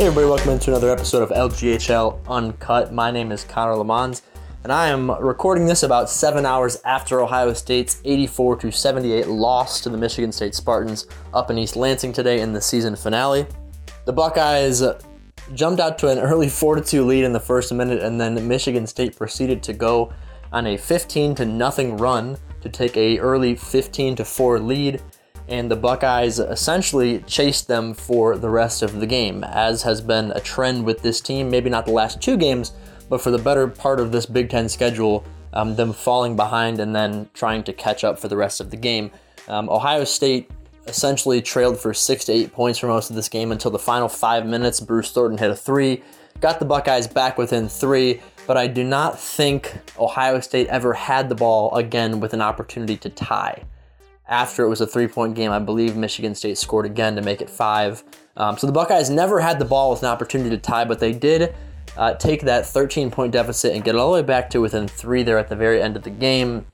Hey everybody, welcome into another episode of LGHL Uncut. My name is Connor Lemons, and I am recording this about seven hours after Ohio State's 84 to 78 loss to the Michigan State Spartans up in East Lansing today in the season finale. The Buckeyes jumped out to an early 4 2 lead in the first minute, and then Michigan State proceeded to go on a 15 to nothing run to take a early 15 to 4 lead and the Buckeyes essentially chased them for the rest of the game, as has been a trend with this team, maybe not the last two games, but for the better part of this Big Ten schedule, um, them falling behind and then trying to catch up for the rest of the game. Um, Ohio State essentially trailed for six to eight points for most of this game until the final five minutes. Bruce Thornton hit a three, got the Buckeyes back within three, but I do not think Ohio State ever had the ball again with an opportunity to tie after it was a three point game. I believe Michigan State scored again to make it five. Um, so the Buckeyes never had the ball with an opportunity to tie, but they did uh, take that 13 point deficit and get it all the way back to within three there at the very end of the game.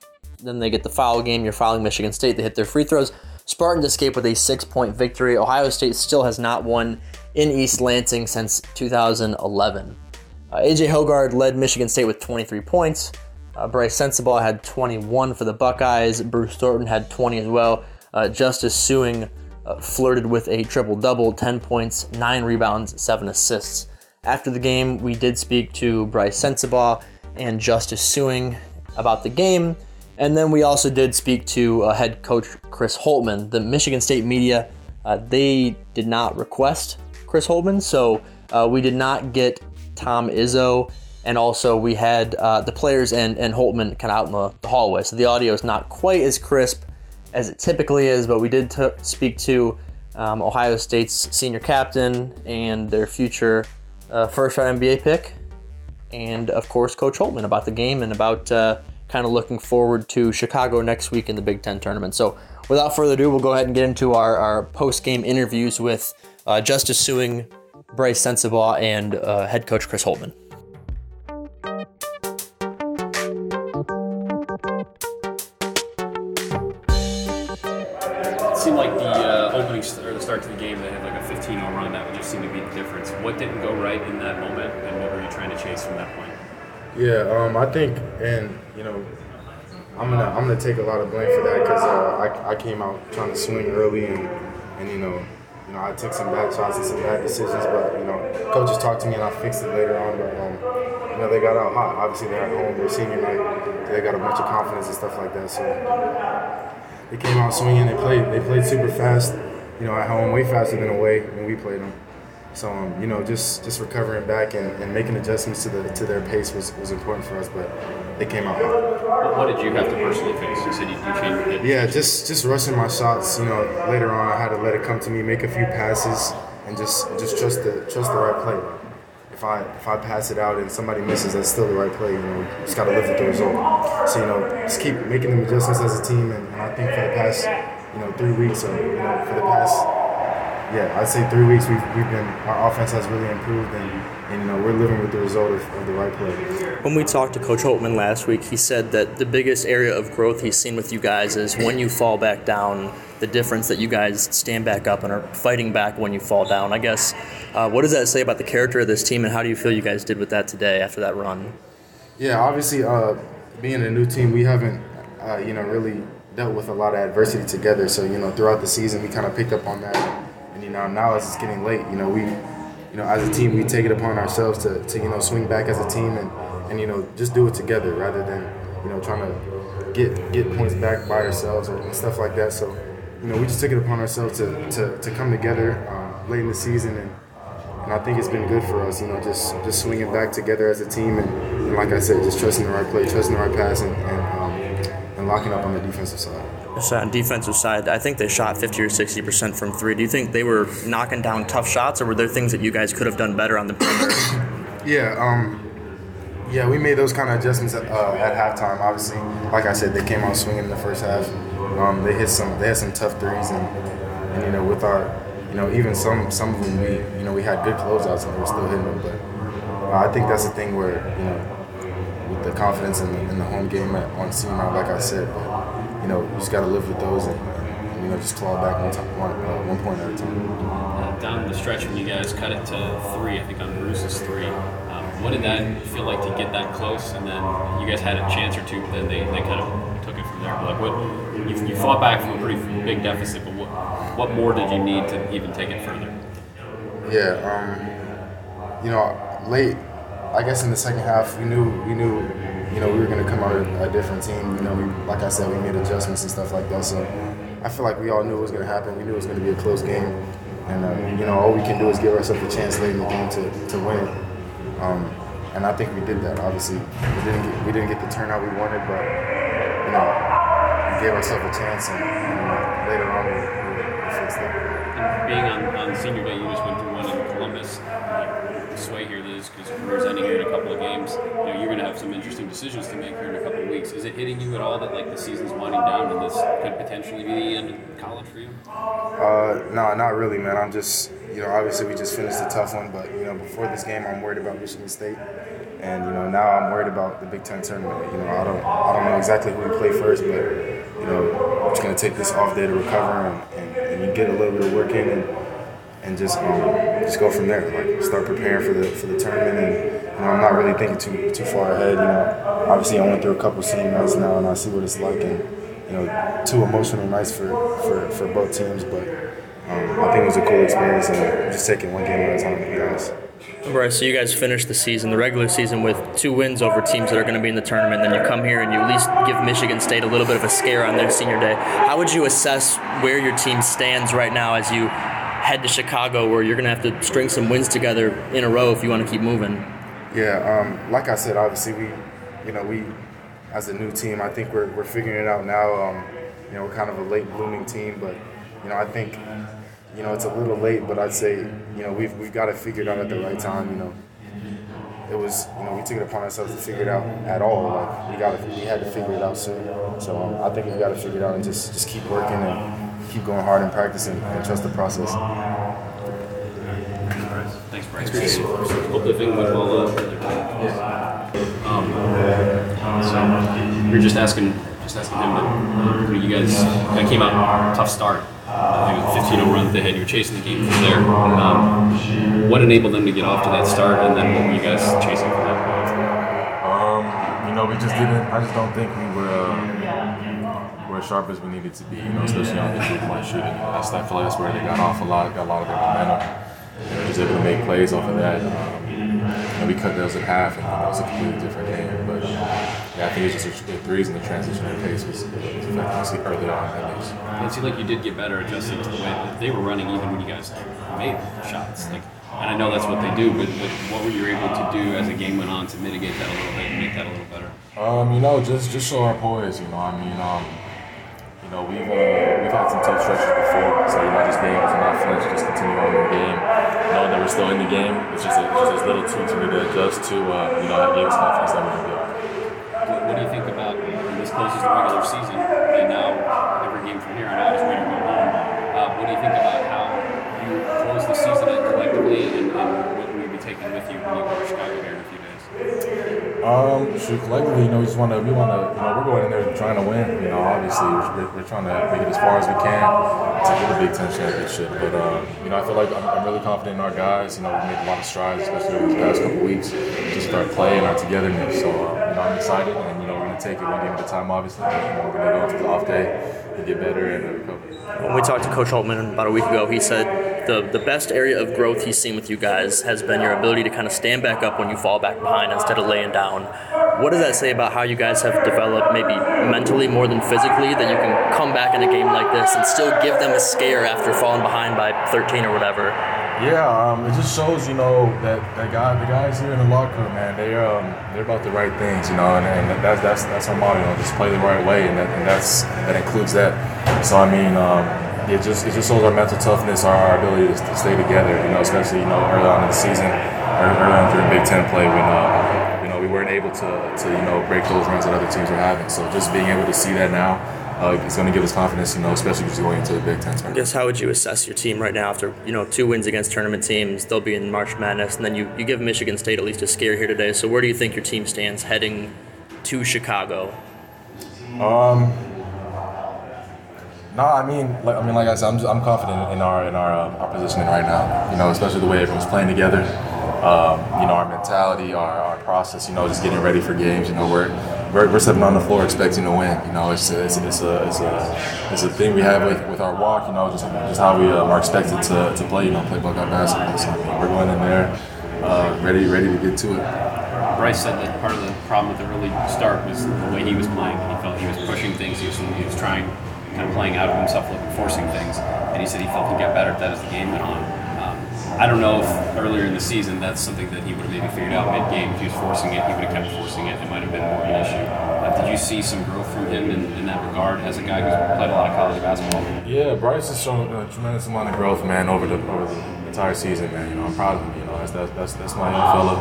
Then they get the foul game. You're fouling Michigan State. They hit their free throws. Spartans escape with a six point victory. Ohio State still has not won in East Lansing since 2011. Uh, AJ Hoggard led Michigan State with 23 points. Uh, Brice Sensabaugh had 21 for the Buckeyes. Bruce Thornton had 20 as well. Uh, Justice Sueing uh, flirted with a triple double 10 points, 9 rebounds, 7 assists. After the game, we did speak to Brice Sensabaugh and Justice Sueing about the game. And then we also did speak to uh, head coach Chris Holtmann. The Michigan State media, uh, they did not request Chris Holtmann, so uh, we did not get Tom Izzo and also we had uh, the players and, and Holtmann kind of out in the, the, hallway. So the audio is not quite as crisp as it typically is, but we did t- speak to um, Ohio State's senior captain and their future uh, first round NBA pick, and of course Coach Holtmann about the game and about uh, kind of looking forward to Chicago next week in the Big Ten tournament. So without further ado, we'll go ahead and get into our, our post game interviews with uh, Justice Sueing, Brice Sensabaugh, and uh, head coach Chris Holtmann. start to the game, they had like a 15 0 run. That would just seem to be the difference. What didn't go right in that moment, and what were you trying to chase from that point? Yeah, um, I think, and you know, I'm gonna I'm gonna take a lot of blame for that because uh, I, I came out trying to swing early and and you know you know I took some bad shots and some bad decisions, but you know coaches talked to me and I fixed it later on. But um, you know they got out hot. Obviously they're at home, their senior night, they got a bunch of confidence and stuff like that. So they came out swinging. They played they played super fast you know, at home way faster than away when we played them. So um, you know, just just recovering back and, and making adjustments to the to their pace was, was important for us, but they came out hot. What did you have to personally fix? You said you, you changed it. Yeah, just just rushing my shots. You know, later on I had to let it come to me, make a few passes, and just just trust the trust the right play. if I if I pass it out and somebody misses, that's still the right play. You know, just got to live with the result. So you know, just keep making them adjustments as a team. And, and I think for the past you know three weeks or you know for the past yeah I'd say three weeks we've, we've been our offense has really improved and, and you know we're living with the result of, of the right play. When we talked to Coach Holtmann last week, he said that the biggest area of growth he's seen with you guys is when you fall back down the difference that you guys stand back up and are fighting back when you fall down. I guess, uh, what does that say about the character of this team, and how do you feel you guys did with that today after that run? Yeah, obviously, uh, being a new team, we haven't, uh, you know, really dealt with a lot of adversity together. So, you know, throughout the season, we kind of picked up on that. And, you know, now as it's getting late, you know, we, you know, as a team, we take it upon ourselves to, to you know, swing back as a team and, and, you know, just do it together rather than, you know, trying to get get points back by ourselves or stuff like that. So, you know, we just took it upon ourselves to, to, to come together um, late in the season, and, and I think it's been good for us. You know, just just swinging back together as a team, and, and like I said, just trusting the right play, trusting the right pass, and and, and locking up on the defensive side. So on defensive side, I think they shot 50 or 60 percent from three. Do you think they were knocking down tough shots, or were there things that you guys could have done better on the perimeter? yeah. Um, yeah, we made those kind of adjustments at, uh, at halftime. Obviously, like I said, they came out swinging in the first half. Um, they hit some, they had some tough threes, and, and you know, with our, you know, even some some of them, we, you know, we had good closeouts and we were still hitting them. But uh, I think that's the thing where, you know, with the confidence in the, in the home game at, on CMOUT, like I said, but you know, you just got to live with those and, and, you know, just claw back one time, one, uh, one point at a time. Uh, down the stretch when you guys cut it to three, I think on Bruce's three. Um, what did that feel like to get that close? And then you guys had a chance or two, but then they, they kind of took it from there. But like what you, you fought back from a pretty big deficit, but what what more did you need to even take it further? Yeah, um, you know, late. I guess in the second half, we knew we knew, you know, we were going to come out a, a different team. You know, we, like I said, we made adjustments and stuff like that. So I feel like we all knew it was going to happen. We knew it was going to be a close game, and uh, you know, all we can do is give ourselves a chance late in the game to, to win. Um, and I think we did that. Obviously, we didn't get, we didn't get the turnout we wanted, but you know, we gave ourselves a chance, and, uh, later on we, we, fixed it. And being on, on senior day, you just went through one in Columbus. Like, sway here, Because your career's ending here in a couple of games. You know, you're going to have some interesting decisions to make here in a couple of weeks. Is it hitting you at all that like the season's winding down and this could potentially be the end of college for you? Uh, no, not really, man. I'm just, you know, obviously we just finished a tough one, but you know, before this game, I'm worried about Michigan State, and you know, now I'm worried about the Big Ten tournament. You know, I don't, I don't know exactly who we play first, but you know, I'm just gonna take this off day to recover and, and, and you get a little bit of work in and and just um, just go from there. Like start preparing for the for the tournament, and you know, I'm not really thinking too too far ahead. You know, obviously I went through a couple senior nights now, and I see what it's like, and you know, two emotional nights for for, for both teams, but. Um, I think it was a cool experience, and just taking one game at a time, to be honest. Right, so you guys finished the season, the regular season, with two wins over teams that are going to be in the tournament. Then you come here and you at least give Michigan State a little bit of a scare on their senior day. How would you assess where your team stands right now as you head to Chicago, where you're going to have to string some wins together in a row if you want to keep moving? Yeah, um, like I said, obviously we, you know, we as a new team, I think we're, we're figuring it out now. Um, you know, we're kind of a late blooming team, but you know, I think you know, it's a little late, but I'd say, you know, we've, we've got it figured out at the right time, you know. It was, you know, we took it upon ourselves to figure it out at all. Like, we got we had to figure it out soon. So um, I think we've got to figure it out and just, just keep working and keep going hard and practicing and trust the process. Thanks, Brice. Hope the thing went well. Uh, um, so we are just asking, just asking him. But you guys kind of came out tough start. I think it was 15 run they had. You were chasing the game from there. Um, what enabled them to get off to that start, and then what were you guys chasing from that point? Um, you know, we just didn't. I just don't think we were were as sharp as we needed to be. You know, especially on the three point shooting. That's I feel like that's where they got off a lot. Got a lot of their momentum. And we was able to make plays off of that. Um, and we cut those in half, and you know, it was a completely different game. But yeah, I think it's just the threes and the transition and pace was, was effective early on at least. It seemed like you did get better adjusting to the way that they were running, even when you guys made shots. Like, and I know that's what they do, but, but what were you able to do as the game went on to mitigate that a little bit and make that a little better? Um, you know, just just show our poise. You know, I mean, um, you know, we've uh, we've had some tough stretches before, so you know, just being able to not flinch, just continue on in the game, knowing that we're still in the game, it's just a, it's just those little tweaks we need to adjust to, uh, you know, that gave us confidence that we can it. What, what do you think about when this closes the regular season and now every game from here on out is win to go home? Uh, what do you think about how you close the season collectively and, and what will you be taking with you when you go to Chicago here in a few days? Um, shoot, collectively, you know, we just want to, we want to, you know, we're going in there trying to win. You know, obviously, we're, we're trying to make it as far as we can to get the Big Ten championship. But, um, you know, I feel like I'm, I'm really confident in our guys. You know, we made a lot of strides, especially over the past couple weeks, just our play and our togetherness. So, uh, you know, I'm excited, and you know, we're gonna take it one game at a time, obviously. You know, we're gonna go into the off day and get better and uh, recover. When we talked to Coach Holtmann about a week ago, he said the, the best area of growth he's seen with you guys has been your ability to kind of stand back up when you fall back behind instead of laying down. What does that say about how you guys have developed, maybe mentally more than physically, that you can come back in a game like this and still give them a scare after falling behind by 13 or whatever? Yeah, um, it just shows, you know, that, that guy, the guys here in the locker room, man, they um, they're about the right things, you know, and, and that's that's that's our motto, you know, just play the right way, and, that, and that's that includes that. So I mean, um, it just it just shows our mental toughness, our, our ability to, to stay together, you know, especially you know early on in the season, early on during Big Ten play when uh, you know we weren't able to to you know break those runs that other teams are having. So just being able to see that now. Uh, it's going to give us confidence, you know, especially just going into the Big Ten I guess how would you assess your team right now after you know two wins against tournament teams? They'll be in March Madness, and then you, you give Michigan State at least a scare here today. So where do you think your team stands heading to Chicago? Um, no, I mean, like I mean, like I said, I'm, just, I'm confident in our in our, uh, our positioning right now. You know, especially the way everyone's playing together. Um, you know, our mentality, our, our process. You know, just getting ready for games. You know, we're we're, we're stepping on the floor expecting to win. You know, it's it's it's a, it's a, it's a thing we have with, with our walk. You know, just just how we um, are expected to, to play. You know, play Buckeye basketball. So we're going in there uh, ready ready to get to it. Brice said that part of the problem with the early start was the way he was playing. He felt he was pushing things. He was, he was trying, kind of playing out of himself, forcing things. And he said he felt he got better at that as the game went on. Um, I don't know if earlier in the season that's something that he would have maybe figured out mid-game. If he was forcing it, he would have kept forcing it. It might have been more of an issue. Uh, did you see some growth from him in, in that regard as a guy who's played a lot of college basketball? Yeah, Brice has shown a tremendous amount of growth, man, over the over the entire season, man. You know, I'm proud of him. You know, that's that's that's, that's my young fella,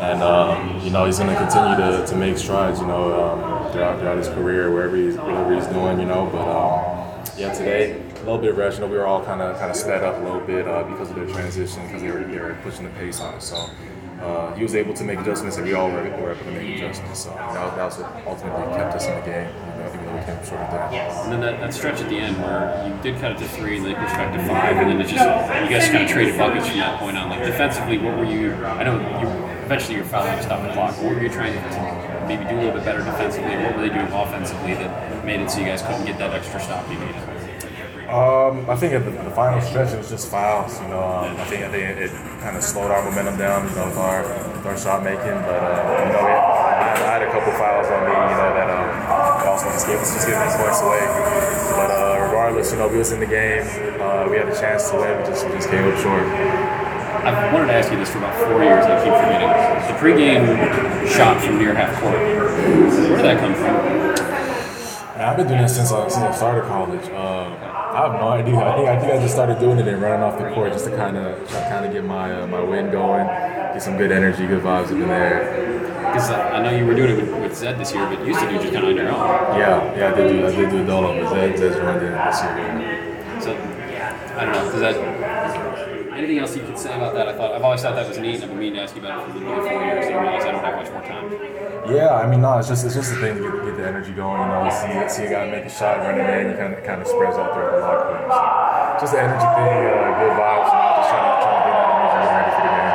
and um, you know he's going to continue to, to make strides. You know, um, throughout throughout his career, wherever he's whatever he's doing. You know, but um, yeah, today a little bit of rest. You know, we were all kind of kind of sped up a little bit uh, because of their transition, because they were they were pushing the pace on us. So. Uh, he was able to make adjustments, and we all were, were able to make adjustments. So that that was what ultimately kept us in the game, you know, even though we came up short at the end. And then that, that stretch at the end where you did cut it to three and then pushed back to five, and then it just you guys kind of traded buckets from that point on. Like defensively, what were you? I know you eventually you're fouling to stop the clock. What were you trying to maybe do a little bit better defensively? What were they doing offensively that made it so you guys couldn't get that extra stop you needed? Um, I think at the, the final stretch it was just fouls. You know, um, I think I think it, it kind of slowed our momentum down. You know, with our with our shot making, but uh, you know, we, I, I had a couple fouls on me. You know that um, also just gave us just giving points away. But uh, regardless, you know, we was in the game. Uh, we had a chance to win. We just we just came up short. I've wanted to ask you this for about four years, and I keep forgetting. The pregame shot from near half court. Where did that come from? Man, I've been doing this since I, since I started college. Uh, I have no idea. I think I think I just started doing it and running off the court just to kind of kind of get my uh, my wind going, get some good energy, good vibes up in there. Because I know you were doing it with, with Zed this year, but you used to do it just kind of on your own. Yeah, yeah, I did do I did do a dolo, but Zed Zed's run it this year. So yeah. I don't know. Does that anything else you could say about that? I thought I've always thought that was neat. and I've been meaning to ask you about it for literally four years, and I realize I don't have much more time. Yeah, I mean, no, it's just it's just a thing to get, get the energy going. You know, see see a guy make a shot, running in, you kind of kind of spreads out throughout the locker room. So just the energy thing, uh, good vibes. You know, just trying to trying to bring that energy ready for the game.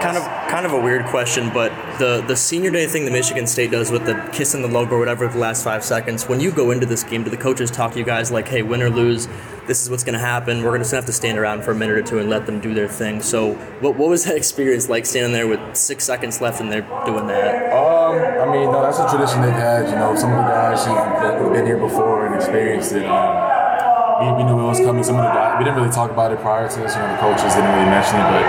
Kind of, kind of a weird question, but the the senior day thing that Michigan State does with the kissing the logo or whatever for the last five seconds. When you go into this game, do the coaches talk to you guys like, "Hey, win or lose, this is what's going to happen. We're going to have to stand around for a minute or two and let them do their thing." So, what what was that experience like standing there with six seconds left and they're doing that? Um, I mean, no, that's a tradition they've had. You know, some of the guys who've been, here before and experienced it. Um, we, we knew it was coming. Some of the guys, we didn't really talk about it prior to this. You know, the coaches didn't really mention it, but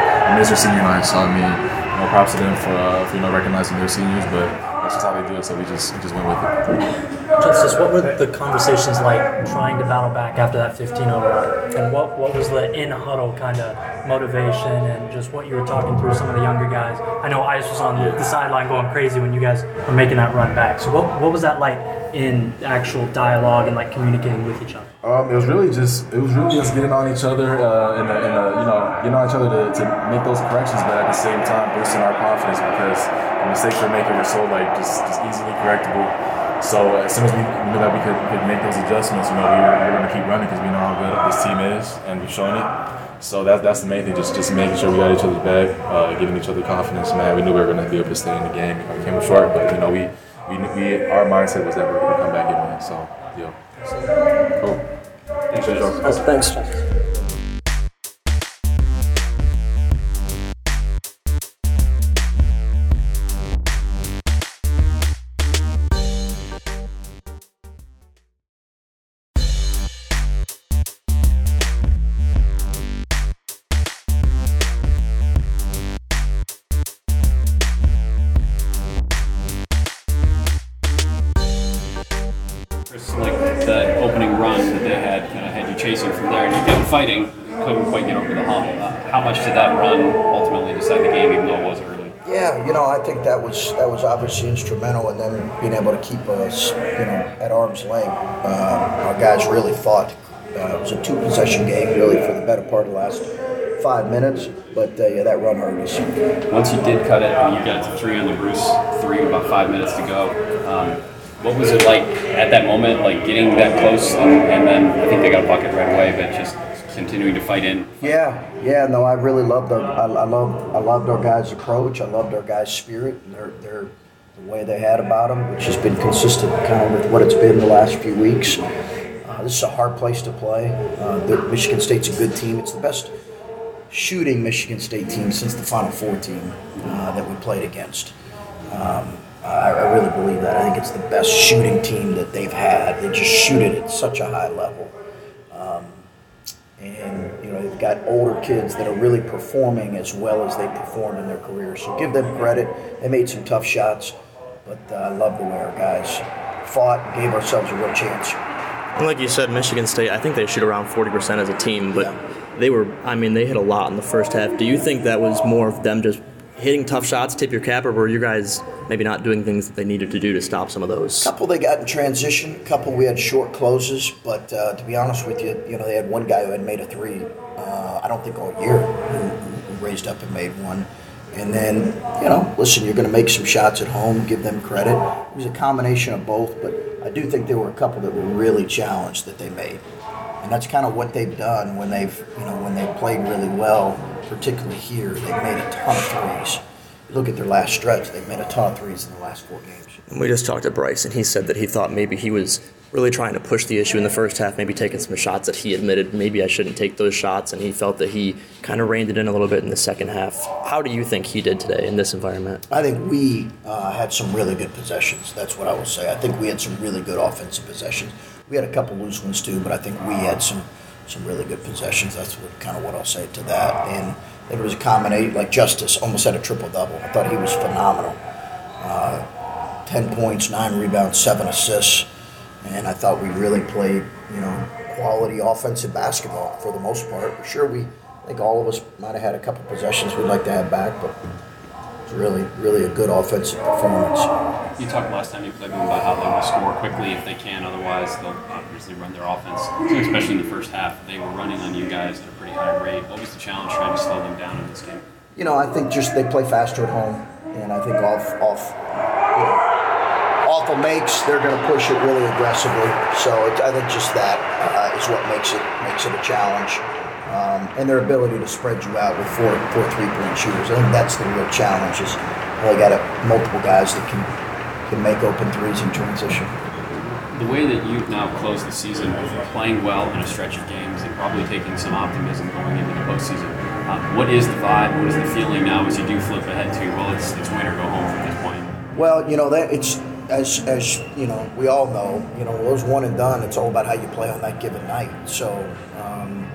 their senior night, so I mean, know, props to them for, uh, for you know recognizing their seniors. But that's just how they do it. So we just we just went with it. Justice, what were the conversations like trying to battle back after that 15 0 run? And what, what was the in huddle kind of motivation and just what you were talking through some of the younger guys? I know Ice was on the, the sideline going crazy when you guys were making that run back. So, what, what was that like in actual dialogue and like communicating with each other? Um, it was really just it was really just getting on each other uh, and, uh, uh, you know getting on each other to, to make those corrections, but at the same time boosting our confidence because the mistakes we're making were so like just, just easily correctable. So as soon as we knew that we could, could make those adjustments, you know, we were, we were going to keep running because we know how good this team is and we've shown it. So that's that's the main thing, just just making sure we got each other's back, uh, giving each other confidence. Man, we knew we were going to be able to stay in the game. We came up short, but you know we we, we our mindset was that we were going to come back and win. So yeah. Cool. Thanks. Thanks. You know, I think that was that was obviously instrumental in them being able to keep us, you know, at arm's length. Uh, our guys really fought. Uh, it was a two possession game, really, for the better part of the last five minutes. But uh, yeah, that run hurt us. Once you did cut it, you got to three on the Bruce, three about five minutes to go. Um, what was it like at that moment, like getting that close, and, and then I think they got a bucket right away, but just continuing to fight in. Yeah, yeah, no, I really loved our, I, I loved, I loved our guys' approach. I loved our guys' spirit and their, their, the way they had about them, which has been consistent kind of with what it's been the last few weeks. Uh, this is a hard place to play. Uh, the, Michigan State's a good team. It's the best shooting Michigan State team since the Final Four team uh, that we played against. Um, I really believe that. I think it's the best shooting team that they've had. They just shoot it at such a high level and you know they've got older kids that are really performing as well as they performed in their careers. So give them credit. They made some tough shots, but uh, I love the way our guys fought and gave ourselves a real chance. Like you said, Michigan State, I think they shoot around 40% as a team, but Yeah. they were, I mean, they hit a lot in the first half. Do you think that was more of them just hitting tough shots, tip your cap, or were you guys maybe not doing things that they needed to do to stop some of those? couple they got in transition. Couple we had short closes, but uh, to be honest with you, you know they had one guy who had made a three. Uh, I don't think all year who, who raised up and made one. And then you know, listen, you're going to make some shots at home. Give them credit. It was a combination of both, but I do think there were a couple that were really challenged that they made. And that's kind of what they've done when they've, you know, when they've played really well, particularly here. They've made a ton of threes. Look at their last stretch; they've made a ton of threes in the last four games. We just talked to Brice, and he said that he thought maybe he was really trying to push the issue in the first half, maybe taking some shots that he admitted maybe I shouldn't take those shots, and he felt that he kind of reined it in a little bit in the second half. How do you think he did today in this environment? I think we uh, had some really good possessions. That's what I will say. I think we had some really good offensive possessions. We had a couple loose ones too, but I think we had some some really good possessions. That's what, kind of what I'll say to that. And it was a combination, like Justice almost had a triple double. I thought he was phenomenal. Uh, Ten points, nine rebounds, seven assists, and I thought we really played, you know, quality offensive basketball for the most part. Sure, we I think all of us might have had a couple possessions we'd like to have back, but it's really, really a good offensive performance. You talked last time you played them about how they will score quickly if they can, otherwise they'll obviously run their offense. So especially in the first half, they were running on you guys at a pretty high rate. What was the challenge trying to slow them down in this game? You know, I think just they play faster at home, and I think off off you know, off of makes they're going to push it really aggressively. So it, I think just that uh, is what makes it makes it a challenge, um, and their ability to spread you out with four four three point shooters. I think that's the real challenge. Is they got a, multiple guys that can can make open threes in transition. The way that you've now closed the season, playing well in a stretch of games, and probably taking some optimism going into the postseason. Um, what is the vibe? What is the feeling now as you do flip ahead to well, it's it's win or go home from this point? Well, you know that it's as as you know we all know. You know those one and done. It's all about how you play on that given night. So, um,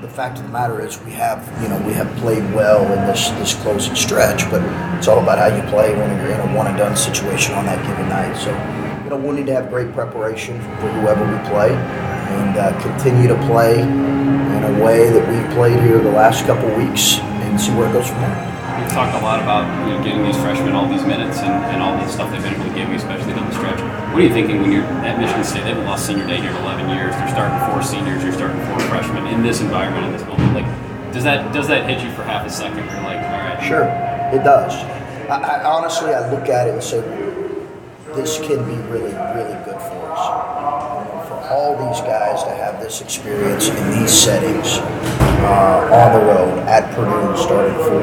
the fact of the matter is we have you know we have played well in this this closing stretch, but it's all about how you play when you're in a one and done situation on that given night. So you know we'll need to have great preparation for whoever we play and uh, continue to play in a way that we've played here the last couple weeks and see where it goes from there. We've talked a lot about you know, getting these freshmen all these minutes and, and all the stuff they've been able to give you, especially down the stretch. What are you thinking when you're at Michigan State? They haven't lost senior day here in 11 years. They're starting four seniors. You're starting four freshmen in this environment, in this moment. Like, does that does that hit you for half a second? You're like, all right, Sure, it does. I, I honestly, I look at it and say, this can be really, really good for us. For all these guys to have this experience in these settings, uh, on the road, at Purdue, starting for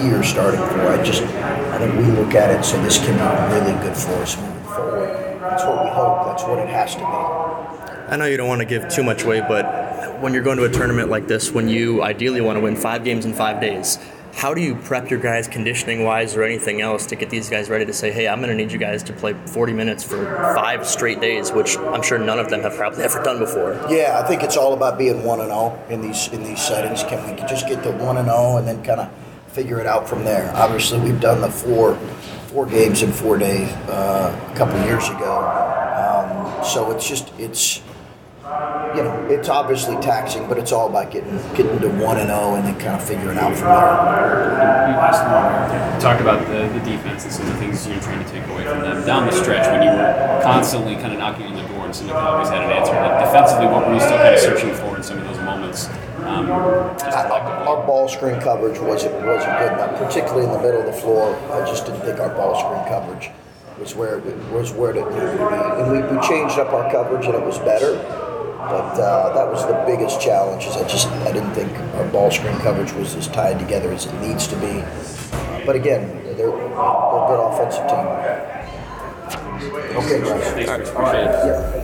here, starting for. I just, I think we look at it so this can be really good for us moving forward. That's what we hope. That's what it has to be. I know you don't want to give too much away, but when you're going to a tournament like this, when you ideally want to win five games in five days, how do you prep your guys conditioning wise or anything else to get these guys ready to say, hey, I'm going to need you guys to play 40 minutes for five straight days, which I'm sure none of them have probably ever done before? Yeah, I think it's all about being one and zero in these in these settings. Can we just get to one and zero and then kind of figure it out from there? Obviously, we've done the four four games in four days uh, a couple years ago, um, so it's just it's you know it's obviously taxing, but it's all about getting getting to one and zero and then kind of figuring out from there. You talked about the, the defense and some of the things you're trying to take away from them down the stretch when you were constantly kind of knocking on the door and Seneca always had an answer. Like defensively, what were you still kind of searching for in some of those moments? Um, I- Our ball screen coverage wasn't wasn't good enough, particularly in the middle of the floor. I just didn't think our ball screen coverage was where it was where it needed to be. And we, we changed up our coverage and it was better. But uh, that was the biggest challenge. Is I just I didn't think our ball screen coverage was as tied together as it needs to be. But again, they're, they're a good offensive team. Okay, guys. Thanks. Appreciate it. Yeah.